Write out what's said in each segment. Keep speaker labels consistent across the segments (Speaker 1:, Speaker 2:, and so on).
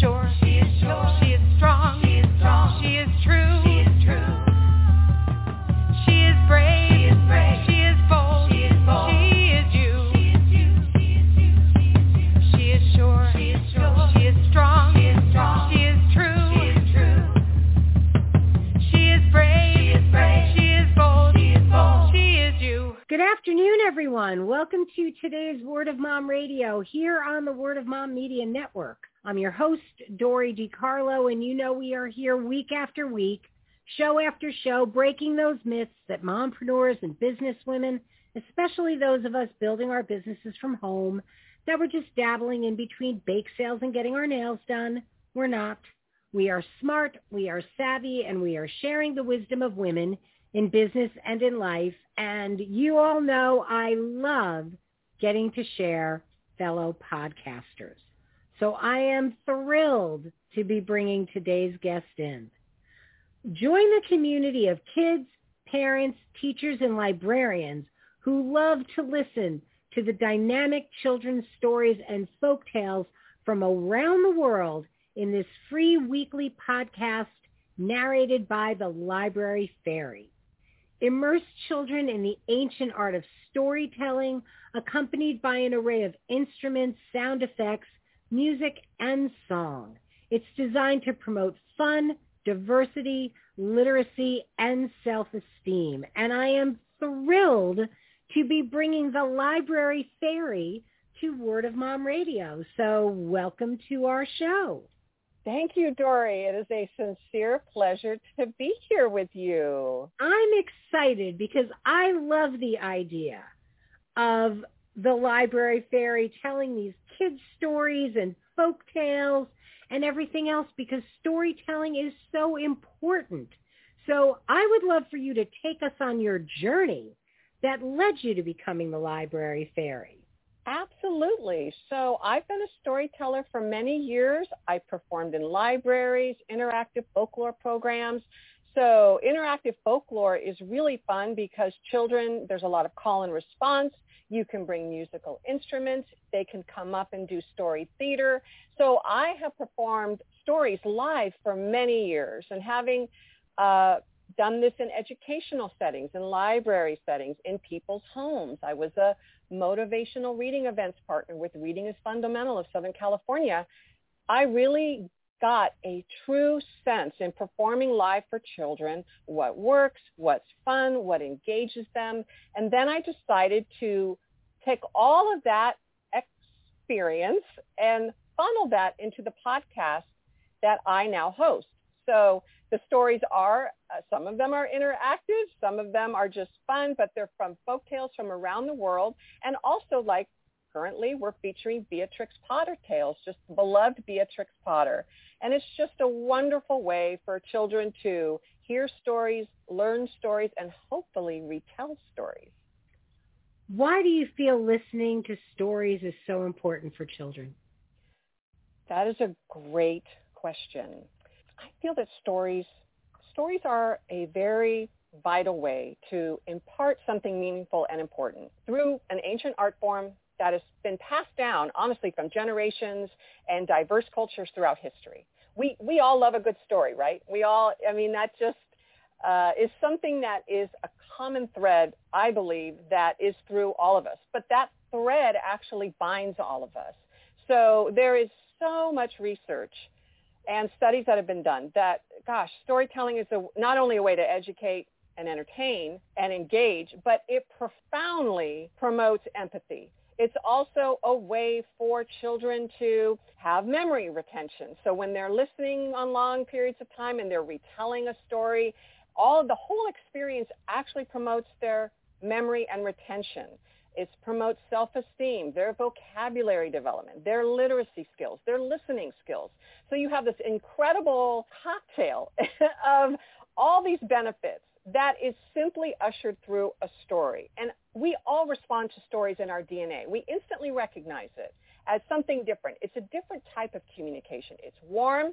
Speaker 1: sure.
Speaker 2: Everyone. Welcome to today's Word of Mom Radio here on the Word of Mom Media Network. I'm your host, Dory DiCarlo, and you know we are here week after week, show after show, breaking those myths that mompreneurs and businesswomen, especially those of us building our businesses from home, that we're just dabbling in between bake sales and getting our nails done. We're not. We are smart, we are savvy, and we are sharing the wisdom of women in business and in life. And you all know I love getting to share fellow podcasters. So I am thrilled to be bringing today's guest in. Join the community of kids, parents, teachers, and librarians who love to listen to the dynamic children's stories and folk tales from around the world in this free weekly podcast narrated by the Library Fairy. Immerse children in the ancient art of storytelling, accompanied by an array of instruments, sound effects, music, and song. It's designed to promote fun, diversity, literacy, and self-esteem. And I am thrilled to be bringing the Library Fairy to Word of Mom Radio. So welcome to our show.
Speaker 3: Thank you, Dory. It is a sincere pleasure to be here with you.
Speaker 2: I'm excited because I love the idea of the library fairy telling these kids stories and folk tales and everything else because storytelling is so important. So I would love for you to take us on your journey that led you to becoming the library fairy.
Speaker 3: Absolutely. So I've been a storyteller for many years. I performed in libraries, interactive folklore programs. So interactive folklore is really fun because children, there's a lot of call and response. You can bring musical instruments. They can come up and do story theater. So I have performed stories live for many years and having uh, done this in educational settings, in library settings, in people's homes. I was a motivational reading events partner with Reading is Fundamental of Southern California. I really got a true sense in performing live for children what works, what's fun, what engages them. And then I decided to take all of that experience and funnel that into the podcast that I now host. So the stories are, uh, some of them are interactive, some of them are just fun, but they're from folk tales from around the world. And also like currently we're featuring Beatrix Potter tales, just beloved Beatrix Potter. And it's just a wonderful way for children to hear stories, learn stories, and hopefully retell stories.
Speaker 2: Why do you feel listening to stories is so important for children?
Speaker 3: That is a great question. I feel that stories stories are a very vital way to impart something meaningful and important through an ancient art form that has been passed down, honestly, from generations and diverse cultures throughout history. We, we all love a good story, right? We all, I mean, that just uh, is something that is a common thread, I believe, that is through all of us. But that thread actually binds all of us. So there is so much research and studies that have been done that, gosh, storytelling is a, not only a way to educate and entertain and engage, but it profoundly promotes empathy. It's also a way for children to have memory retention. So when they're listening on long periods of time and they're retelling a story, all the whole experience actually promotes their memory and retention. It promotes self-esteem, their vocabulary development, their literacy skills, their listening skills. So you have this incredible cocktail of all these benefits that is simply ushered through a story. And we all respond to stories in our DNA. We instantly recognize it as something different. It's a different type of communication. It's warm.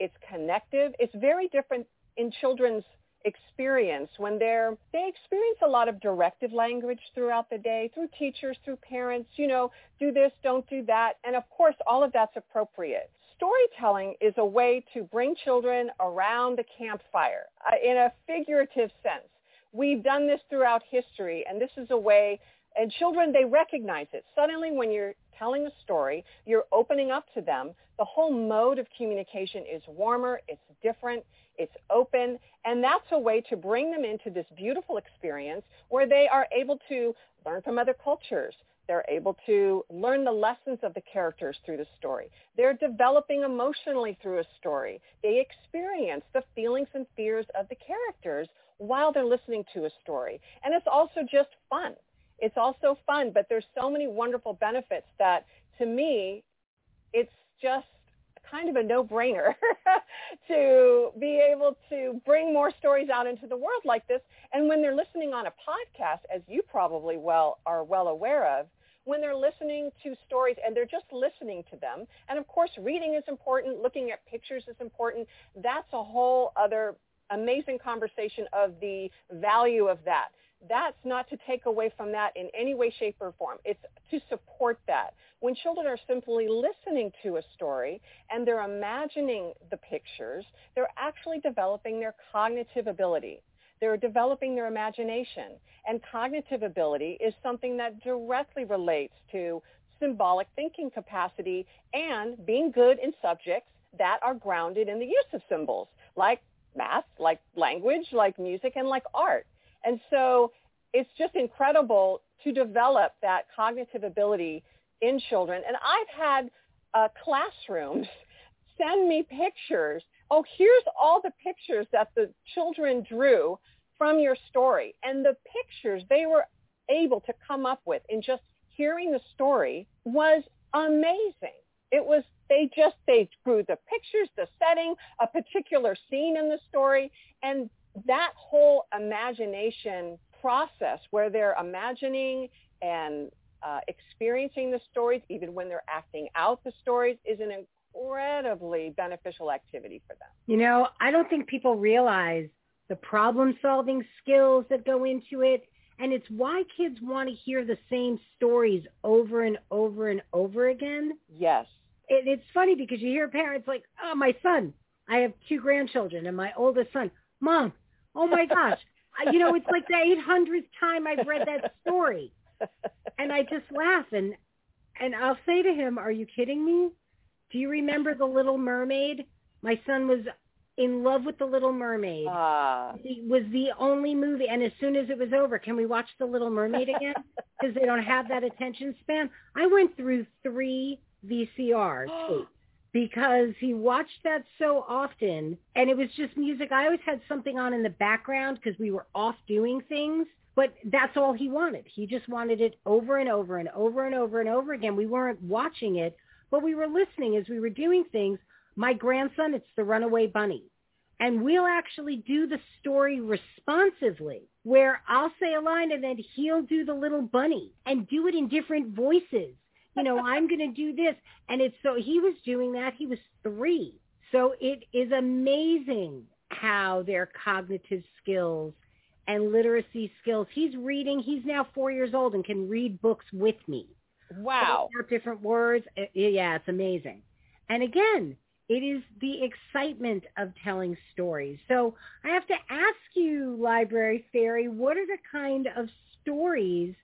Speaker 3: It's connective. It's very different in children's experience when they're they experience a lot of directive language throughout the day through teachers through parents you know do this don't do that and of course all of that's appropriate. Storytelling is a way to bring children around the campfire uh, in a figurative sense. We've done this throughout history and this is a way and children they recognize it. Suddenly when you're telling a story you're opening up to them. The whole mode of communication is warmer it's different it's open, and that's a way to bring them into this beautiful experience where they are able to learn from other cultures. They're able to learn the lessons of the characters through the story. They're developing emotionally through a story. They experience the feelings and fears of the characters while they're listening to a story. And it's also just fun. It's also fun, but there's so many wonderful benefits that to me, it's just kind of a no-brainer to be able to bring more stories out into the world like this. And when they're listening on a podcast, as you probably well are well aware of, when they're listening to stories and they're just listening to them, and of course reading is important, looking at pictures is important, that's a whole other amazing conversation of the value of that that's not to take away from that in any way, shape, or form. It's to support that. When children are simply listening to a story and they're imagining the pictures, they're actually developing their cognitive ability. They're developing their imagination. And cognitive ability is something that directly relates to symbolic thinking capacity and being good in subjects that are grounded in the use of symbols, like math, like language, like music, and like art. And so it's just incredible to develop that cognitive ability in children. And I've had uh, classrooms send me pictures. Oh, here's all the pictures that the children drew from your story. And the pictures they were able to come up with in just hearing the story was amazing. It was, they just, they drew the pictures, the setting, a particular scene in the story, and that whole imagination process where they're imagining and uh, experiencing the stories, even when they're acting out the stories, is an incredibly beneficial activity for them.
Speaker 2: You know, I don't think people realize the problem-solving skills that go into it. And it's why kids want to hear the same stories over and over and over again.
Speaker 3: Yes.
Speaker 2: It, it's funny because you hear parents like, oh, my son, I have two grandchildren and my oldest son, mom, Oh my gosh. you know, it's like the 800th time I've read that story. And I just laugh and and I'll say to him, "Are you kidding me? Do you remember The Little Mermaid? My son was in love with The Little Mermaid.
Speaker 3: Uh.
Speaker 2: It was the only movie and as soon as it was over, can we watch The Little Mermaid again? Because they don't have that attention span. I went through 3 VCR tapes because he watched that so often and it was just music. I always had something on in the background because we were off doing things, but that's all he wanted. He just wanted it over and over and over and over and over again. We weren't watching it, but we were listening as we were doing things. My grandson, it's the runaway bunny. And we'll actually do the story responsively where I'll say a line and then he'll do the little bunny and do it in different voices you know, I'm going to do this. And it's so he was doing that. He was three. So it is amazing how their cognitive skills and literacy skills. He's reading. He's now four years old and can read books with me.
Speaker 3: Wow.
Speaker 2: Different words. Uh, yeah, it's amazing. And again, it is the excitement of telling stories. So I have to ask you, Library Fairy, what are the kind of stories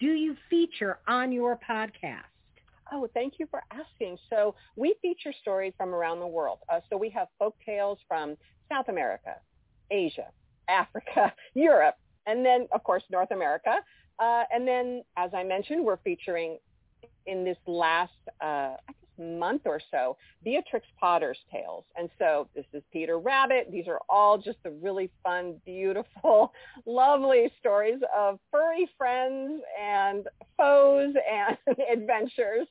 Speaker 2: do you feature on your podcast?
Speaker 3: Oh, thank you for asking. So we feature stories from around the world. Uh, so we have folk tales from South America, Asia, Africa, Europe, and then, of course, North America. Uh, and then, as I mentioned, we're featuring in this last, uh, I month or so, Beatrix Potter's tales. And so this is Peter Rabbit. These are all just the really fun, beautiful, lovely stories of furry friends and foes and adventures.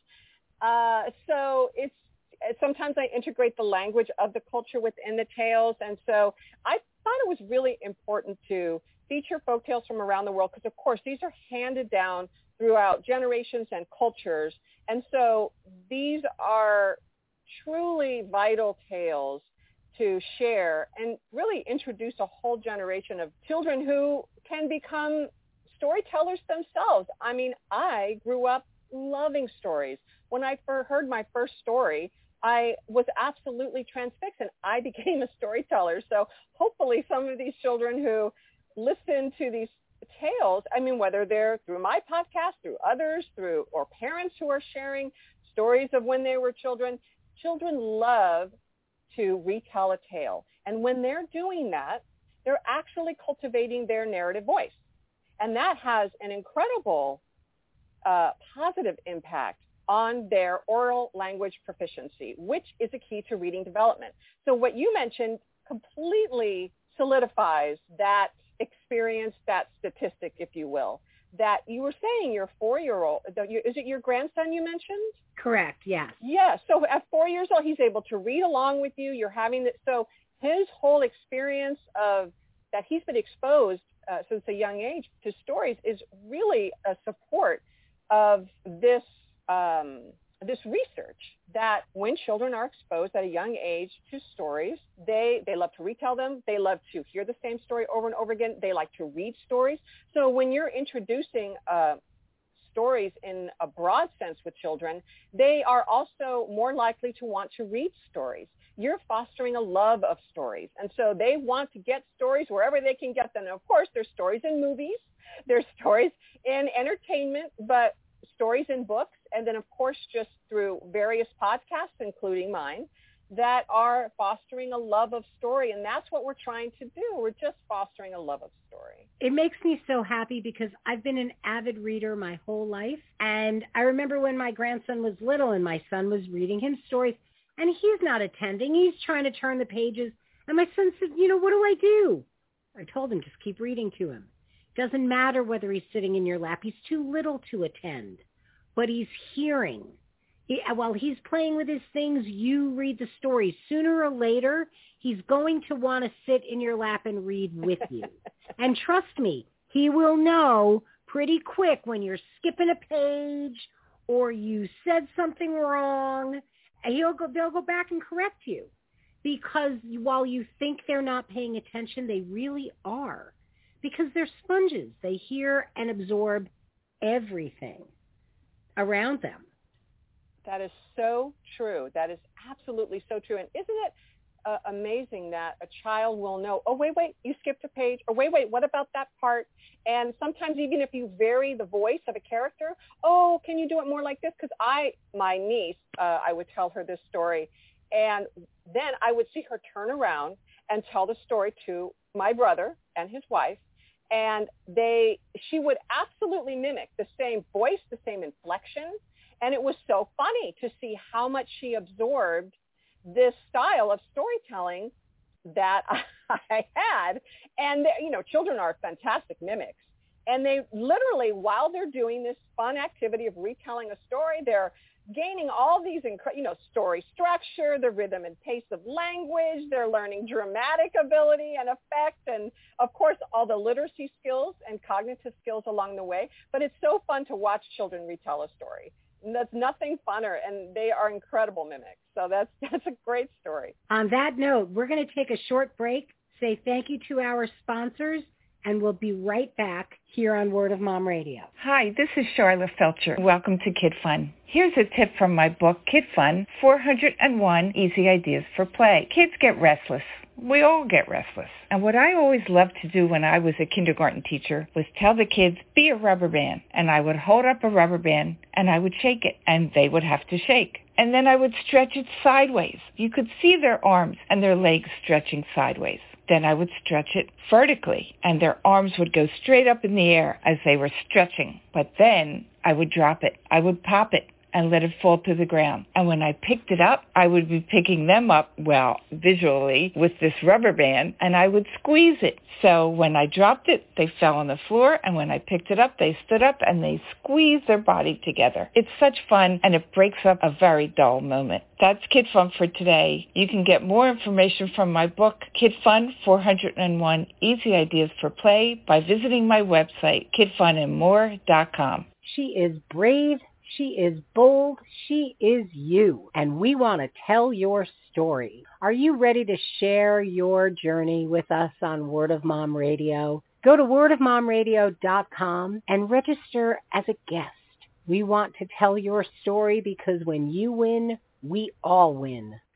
Speaker 3: Uh, so it's sometimes I integrate the language of the culture within the tales. And so I thought it was really important to feature folk tales from around the world because, of course, these are handed down throughout generations and cultures. And so these are truly vital tales to share and really introduce a whole generation of children who can become storytellers themselves. I mean, I grew up loving stories. When I heard my first story, I was absolutely transfixed and I became a storyteller. So hopefully some of these children who listen to these tales, I mean, whether they're through my podcast, through others, through, or parents who are sharing stories of when they were children, children love to retell a tale. And when they're doing that, they're actually cultivating their narrative voice. And that has an incredible uh, positive impact on their oral language proficiency, which is a key to reading development. So what you mentioned completely solidifies that experience, that statistic, if you will, that you were saying your four-year-old, is it your grandson you mentioned?
Speaker 2: Correct, yes.
Speaker 3: Yeah, so at four years old, he's able to read along with you. You're having that. So his whole experience of that he's been exposed uh, since a young age to stories is really a support of this um, this research that when children are exposed at a young age to stories, they, they love to retell them. They love to hear the same story over and over again. They like to read stories. So when you're introducing uh, stories in a broad sense with children, they are also more likely to want to read stories. You're fostering a love of stories. And so they want to get stories wherever they can get them. And of course, there's stories in movies. There's stories in entertainment, but stories in books, and then of course just through various podcasts, including mine, that are fostering a love of story. And that's what we're trying to do. We're just fostering a love of story.
Speaker 2: It makes me so happy because I've been an avid reader my whole life. And I remember when my grandson was little and my son was reading him stories and he's not attending. He's trying to turn the pages. And my son said, you know, what do I do? I told him, just keep reading to him. Doesn't matter whether he's sitting in your lap. He's too little to attend but he's hearing. He, while he's playing with his things, you read the story. Sooner or later, he's going to want to sit in your lap and read with you. and trust me, he will know pretty quick when you're skipping a page or you said something wrong. He'll go, they'll go back and correct you because while you think they're not paying attention, they really are because they're sponges. They hear and absorb everything around them.
Speaker 3: That is so true. That is absolutely so true. And isn't it uh, amazing that a child will know, oh, wait, wait, you skipped a page, or wait, wait, what about that part? And sometimes even if you vary the voice of a character, oh, can you do it more like this? Because I, my niece, uh, I would tell her this story, and then I would see her turn around and tell the story to my brother and his wife, and they she would absolutely mimic the same voice, the same inflection, and it was so funny to see how much she absorbed this style of storytelling that I had. And you know, children are fantastic mimics. And they literally, while they're doing this fun activity of retelling a story, they're gaining all these, you know, story structure, the rhythm and pace of language. They're learning dramatic ability and effect, and of course, all the literacy skills and cognitive skills along the way. But it's so fun to watch children retell a story. And that's nothing funner, and they are incredible mimics. So that's that's a great story.
Speaker 2: On that note, we're going to take a short break. Say thank you to our sponsors and we'll be right back here on Word of Mom Radio.
Speaker 4: Hi, this is Sharla Feldscher. Welcome to Kid Fun. Here's a tip from my book, Kid Fun, 401 Easy Ideas for Play. Kids get restless. We all get restless. And what I always loved to do when I was a kindergarten teacher was tell the kids, be a rubber band. And I would hold up a rubber band and I would shake it and they would have to shake. And then I would stretch it sideways. You could see their arms and their legs stretching sideways then I would stretch it vertically and their arms would go straight up in the air as they were stretching. But then I would drop it. I would pop it and let it fall to the ground. And when I picked it up, I would be picking them up, well, visually with this rubber band, and I would squeeze it. So when I dropped it, they fell on the floor, and when I picked it up, they stood up and they squeezed their body together. It's such fun, and it breaks up a very dull moment. That's Kid Fun for today. You can get more information from my book, Kid Fun 401 Easy Ideas for Play by visiting my website, kidfunandmore.com.
Speaker 2: She is brave She is bold. She is you. And we want to tell your story. Are you ready to share your journey with us on Word of Mom Radio? Go to wordofmomradio.com and register as a guest. We want to tell your story because when you win, we all win.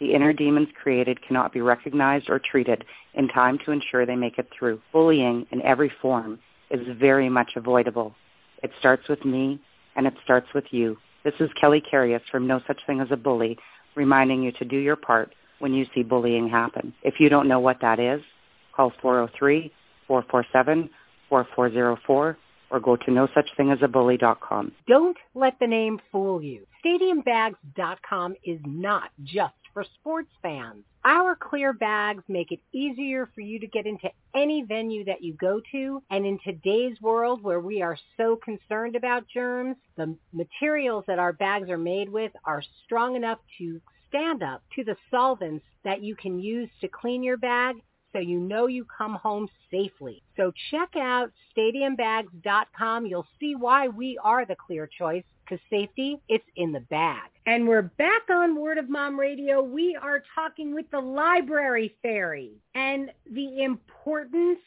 Speaker 5: the inner demons created cannot be recognized or treated in time to ensure they make it through. Bullying in every form is very much avoidable. It starts with me and it starts with you. This is Kelly Carius from No Such Thing as a Bully, reminding you to do your part when you see bullying happen. If you don't know what that is, call 403-447-4404 or go to nosuchthingasabully.com.
Speaker 2: Don't let the name fool you. StadiumBags.com is not just for sports fans. Our clear bags make it easier for you to get into any venue that you go to. And in today's world where we are so concerned about germs, the materials that our bags are made with are strong enough to stand up to the solvents that you can use to clean your bag so you know you come home safely. So check out stadiumbags.com. You'll see why we are the clear choice because safety, it's in the bag. And we're back on Word of Mom Radio. We are talking with the library fairy and the importance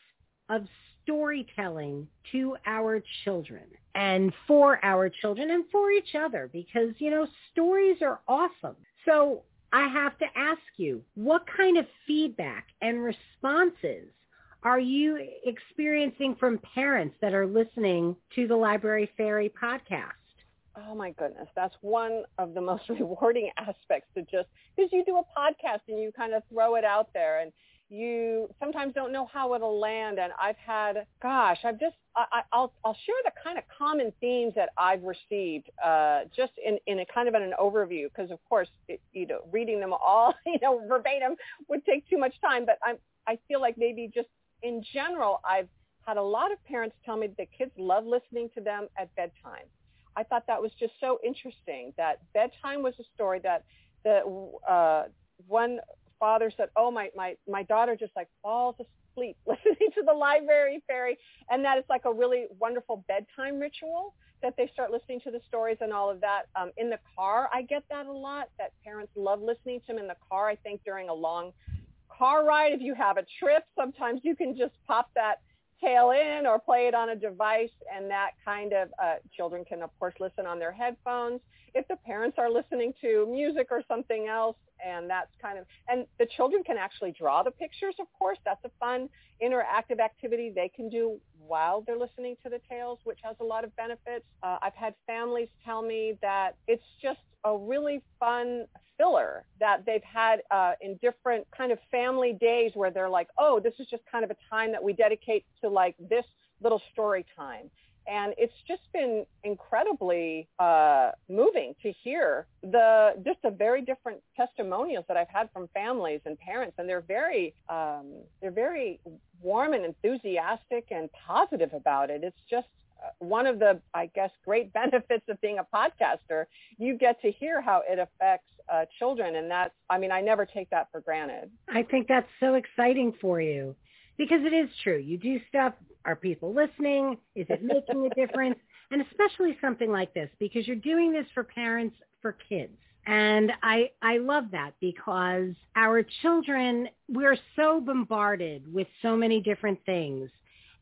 Speaker 2: of storytelling to our children and for our children and for each other because, you know, stories are awesome. So I have to ask you, what kind of feedback and responses are you experiencing from parents that are listening to the Library Fairy podcast?
Speaker 3: Oh my goodness, that's one of the most rewarding aspects to just because you do a podcast and you kind of throw it out there and you sometimes don't know how it'll land. And I've had gosh I've just I, I'll I'll share the kind of common themes that I've received uh, just in in a kind of an overview. Because of course it, you know reading them all you know verbatim would take too much time. But I'm I feel like maybe just in general I've had a lot of parents tell me that kids love listening to them at bedtime I thought that was just so interesting that bedtime was a story that the uh, one father said, oh, my, my, my daughter just like falls asleep listening to the library fairy. And that is like a really wonderful bedtime ritual that they start listening to the stories and all of that. Um, in the car, I get that a lot, that parents love listening to them in the car. I think during a long car ride, if you have a trip, sometimes you can just pop that tale in or play it on a device and that kind of uh, children can of course listen on their headphones. If the parents are listening to music or something else and that's kind of and the children can actually draw the pictures of course. That's a fun interactive activity they can do while they're listening to the tales which has a lot of benefits. Uh, i've had families tell me that it's just a really fun filler that they've had uh, in different kind of family days where they're like, oh, this is just kind of a time that we dedicate to like this little story time. And it's just been incredibly uh, moving to hear the just the very different testimonials that I've had from families and parents, and they're very um, they're very warm and enthusiastic and positive about it. It's just one of the, I guess, great benefits of being a podcaster, you get to hear how it affects uh, children. And that's, I mean, I never take that for granted.
Speaker 2: I think that's so exciting for you because it is true. You do stuff. Are people listening? Is it making a difference? and especially something like this because you're doing this for parents, for kids. And I, I love that because our children, we're so bombarded with so many different things.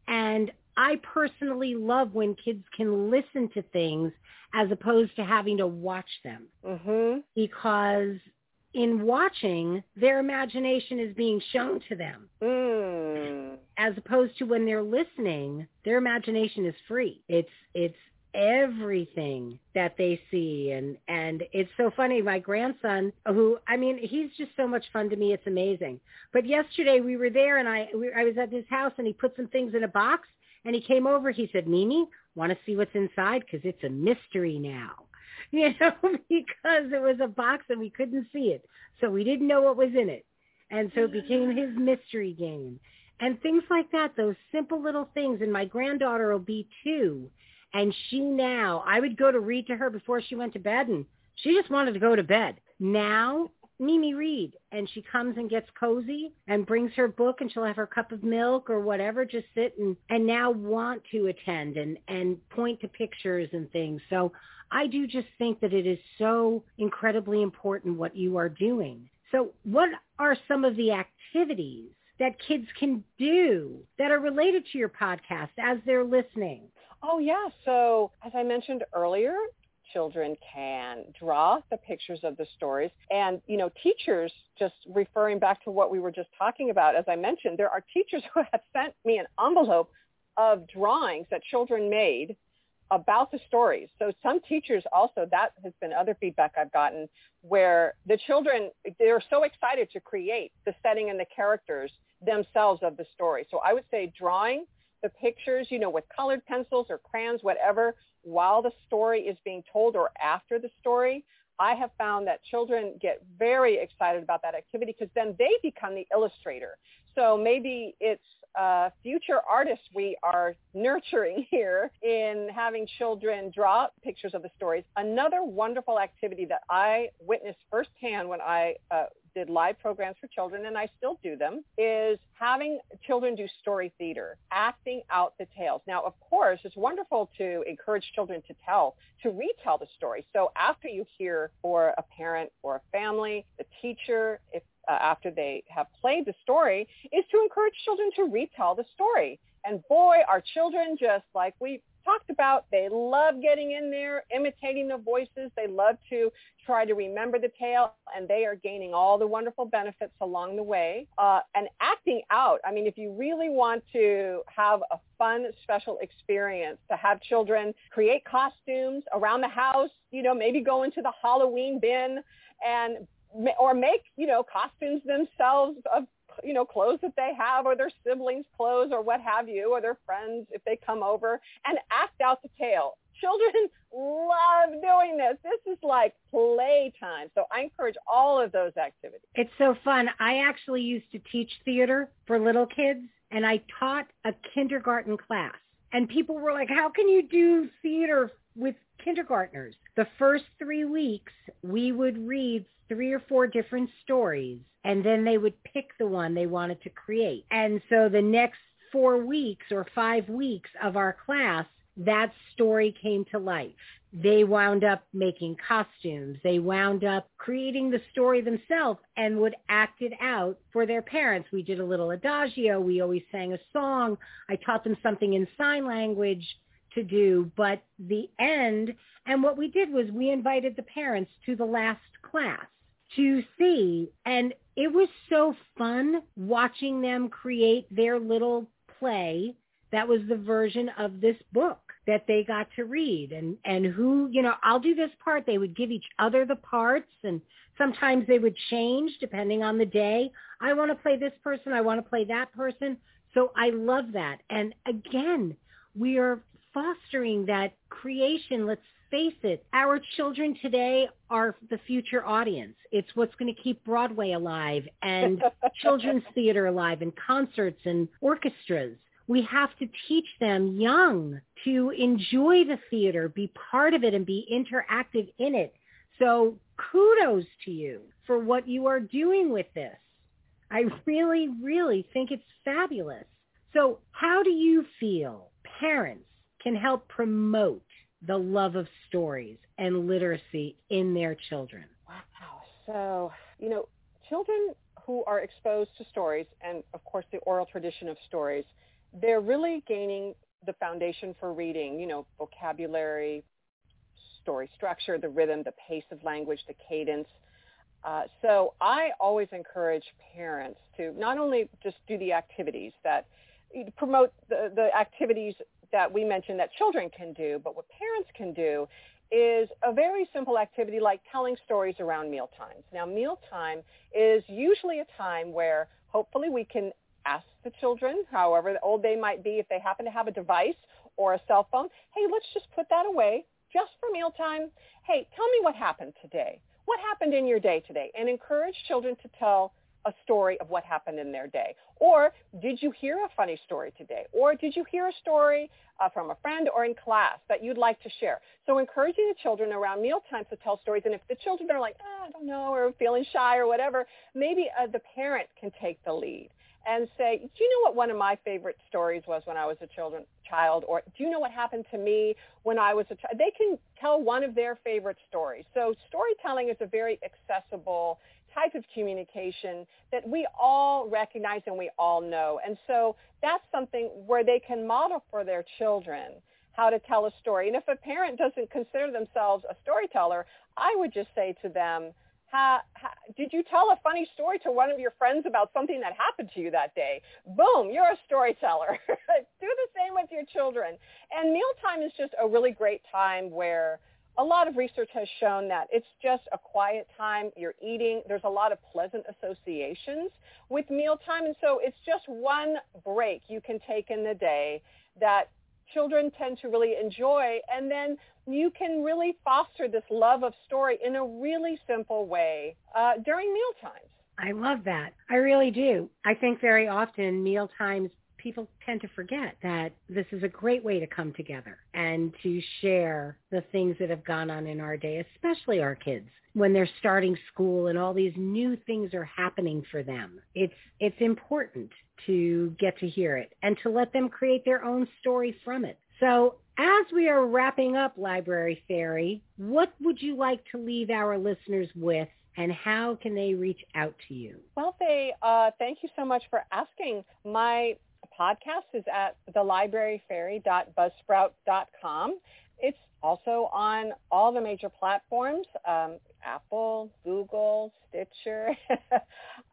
Speaker 2: And I personally love when kids can listen to things as opposed to having to watch them.
Speaker 3: Mm-hmm.
Speaker 2: Because in watching, their imagination is being shown to them.
Speaker 3: Mm.
Speaker 2: As opposed to when they're listening, their imagination is free. It's it's everything that they see and and it's so funny my grandson who i mean he's just so much fun to me it's amazing but yesterday we were there and i we, i was at his house and he put some things in a box and he came over. He said, Mimi, want to see what's inside? Because it's a mystery now. you know, because it was a box and we couldn't see it. So we didn't know what was in it. And so it became mm. his mystery game. And things like that, those simple little things. And my granddaughter will be two. And she now, I would go to read to her before she went to bed and she just wanted to go to bed. Now Mimi read and she comes and gets cozy and brings her book and she'll have her cup of milk or whatever, just sit and, and now want to attend and, and point to pictures and things. So I do just think that it is so incredibly important what you are doing. So what are some of the activities that kids can do that are related to your podcast as they're listening?
Speaker 3: Oh yeah. So as I mentioned earlier, children can draw the pictures of the stories. And, you know, teachers, just referring back to what we were just talking about, as I mentioned, there are teachers who have sent me an envelope of drawings that children made about the stories. So some teachers also, that has been other feedback I've gotten, where the children, they're so excited to create the setting and the characters themselves of the story. So I would say drawing the pictures, you know, with colored pencils or crayons, whatever, while the story is being told or after the story, I have found that children get very excited about that activity because then they become the illustrator. So maybe it's uh, future artists we are nurturing here in having children draw pictures of the stories. Another wonderful activity that I witnessed firsthand when I uh, did live programs for children, and I still do them, is having children do story theater, acting out the tales. Now, of course, it's wonderful to encourage children to tell, to retell the story. So after you hear for a parent or a family, the teacher, if uh, after they have played the story, is to encourage children to retell the story. And boy, our children just like we talked about. They love getting in there, imitating the voices. They love to try to remember the tale, and they are gaining all the wonderful benefits along the way. Uh, and acting out, I mean, if you really want to have a fun, special experience, to have children create costumes around the house, you know, maybe go into the Halloween bin and or make you know costumes themselves of you know, clothes that they have or their siblings' clothes or what have you, or their friends if they come over and act out the tale. Children love doing this. This is like playtime. So I encourage all of those activities.
Speaker 2: It's so fun. I actually used to teach theater for little kids and I taught a kindergarten class. And people were like, how can you do theater with kindergartners? The first three weeks, we would read three or four different stories and then they would pick the one they wanted to create. And so the next four weeks or five weeks of our class, that story came to life. They wound up making costumes. They wound up creating the story themselves and would act it out for their parents. We did a little adagio. We always sang a song. I taught them something in sign language to do, but the end, and what we did was we invited the parents to the last class to see. And it was so fun watching them create their little play that was the version of this book that they got to read. And and who you know I'll do this part. They would give each other the parts and sometimes they would change depending on the day. I want to play this person. I want to play that person. So I love that. And again we are fostering that creation let's face it, our children today are the future audience. It's what's going to keep Broadway alive and children's theater alive and concerts and orchestras. We have to teach them young to enjoy the theater, be part of it and be interactive in it. So kudos to you for what you are doing with this. I really, really think it's fabulous. So how do you feel parents can help promote the love of stories and literacy in their children?
Speaker 3: Wow. So, you know, children who are exposed to stories and, of course, the oral tradition of stories, they're really gaining the foundation for reading, you know, vocabulary, story structure, the rhythm, the pace of language, the cadence. Uh, so I always encourage parents to not only just do the activities that promote the, the activities that we mentioned that children can do, but what parents can do is a very simple activity like telling stories around meal times. Now, mealtime is usually a time where hopefully we can ask the children, however old they might be, if they happen to have a device or a cell phone, hey, let's just put that away just for mealtime, hey, tell me what happened today. What happened in your day today? And encourage children to tell a story of what happened in their day. Or did you hear a funny story today? Or did you hear a story uh, from a friend or in class that you'd like to share? So encouraging the children around mealtime to tell stories. And if the children are like, oh, I don't know, or feeling shy or whatever, maybe uh, the parent can take the lead and say, do you know what one of my favorite stories was when I was a children, child? Or do you know what happened to me when I was a child? They can tell one of their favorite stories. So storytelling is a very accessible type of communication that we all recognize and we all know. And so that's something where they can model for their children how to tell a story. And if a parent doesn't consider themselves a storyteller, I would just say to them, ha, ha, did you tell a funny story to one of your friends about something that happened to you that day? Boom, you're a storyteller. Do the same with your children. And mealtime is just a really great time where a lot of research has shown that it's just a quiet time. You're eating. There's a lot of pleasant associations with mealtime. And so it's just one break you can take in the day that children tend to really enjoy. And then you can really foster this love of story in a really simple way uh, during meal times.
Speaker 2: I love that. I really do. I think very often meal times people tend to forget that this is a great way to come together and to share the things that have gone on in our day, especially our kids when they're starting school and all these new things are happening for them. It's it's important to get to hear it and to let them create their own story from it. So as we are wrapping up Library Fairy, what would you like to leave our listeners with and how can they reach out to you?
Speaker 3: Well, they uh, thank you so much for asking. My podcast is at thelibraryfairy.buzzsprout.com. It's also on all the major platforms, um, Apple, Google, Stitcher.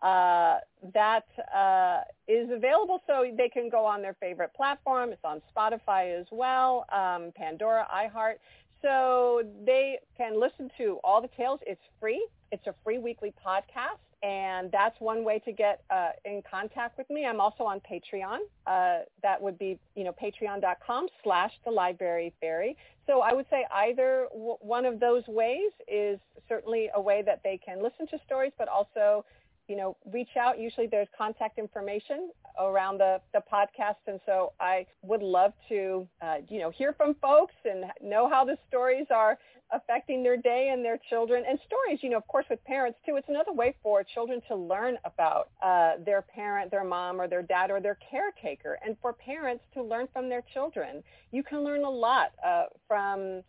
Speaker 3: uh, that uh, is available so they can go on their favorite platform. It's on Spotify as well, um, Pandora, iHeart. So they can listen to all the tales. It's free. It's a free weekly podcast and that's one way to get uh, in contact with me. I'm also on Patreon. Uh, that would be, you know, patreon.com slash the library fairy. So I would say either w- one of those ways is certainly a way that they can listen to stories, but also you know, reach out. Usually there's contact information around the, the podcast. And so I would love to, uh, you know, hear from folks and know how the stories are affecting their day and their children. And stories, you know, of course, with parents too, it's another way for children to learn about uh, their parent, their mom or their dad or their caretaker. And for parents to learn from their children. You can learn a lot uh, from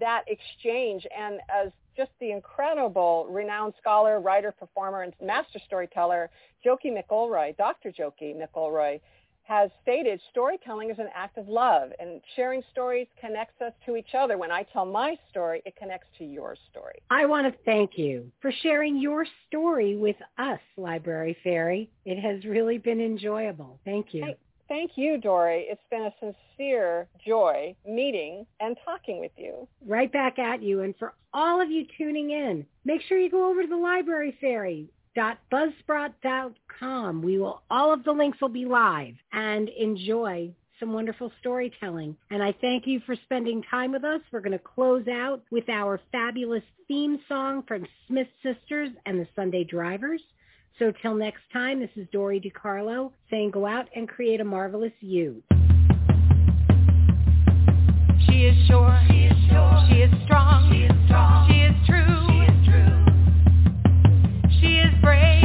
Speaker 3: that exchange. And as just the incredible renowned scholar, writer, performer, and master storyteller, Jokey McElroy, Dr. Jokey McElroy, has stated storytelling is an act of love and sharing stories connects us to each other. When I tell my story, it connects to your story.
Speaker 2: I want to thank you for sharing your story with us, Library Fairy. It has really been enjoyable. Thank you.
Speaker 3: Hey, Thank you, Dory. It's been a sincere joy meeting and talking with you.
Speaker 2: Right back at you. And for all of you tuning in, make sure you go over to the library fairy buzzsprout.com. We will, all of the links will be live and enjoy some wonderful storytelling. And I thank you for spending time with us. We're going to close out with our fabulous theme song from Smith Sisters and the Sunday Drivers. So till next time, this is Dory DiCarlo saying go out and create a marvelous you.
Speaker 1: She is sure. She is, sure. She is strong. She is strong. She is true. She is, true. She is brave.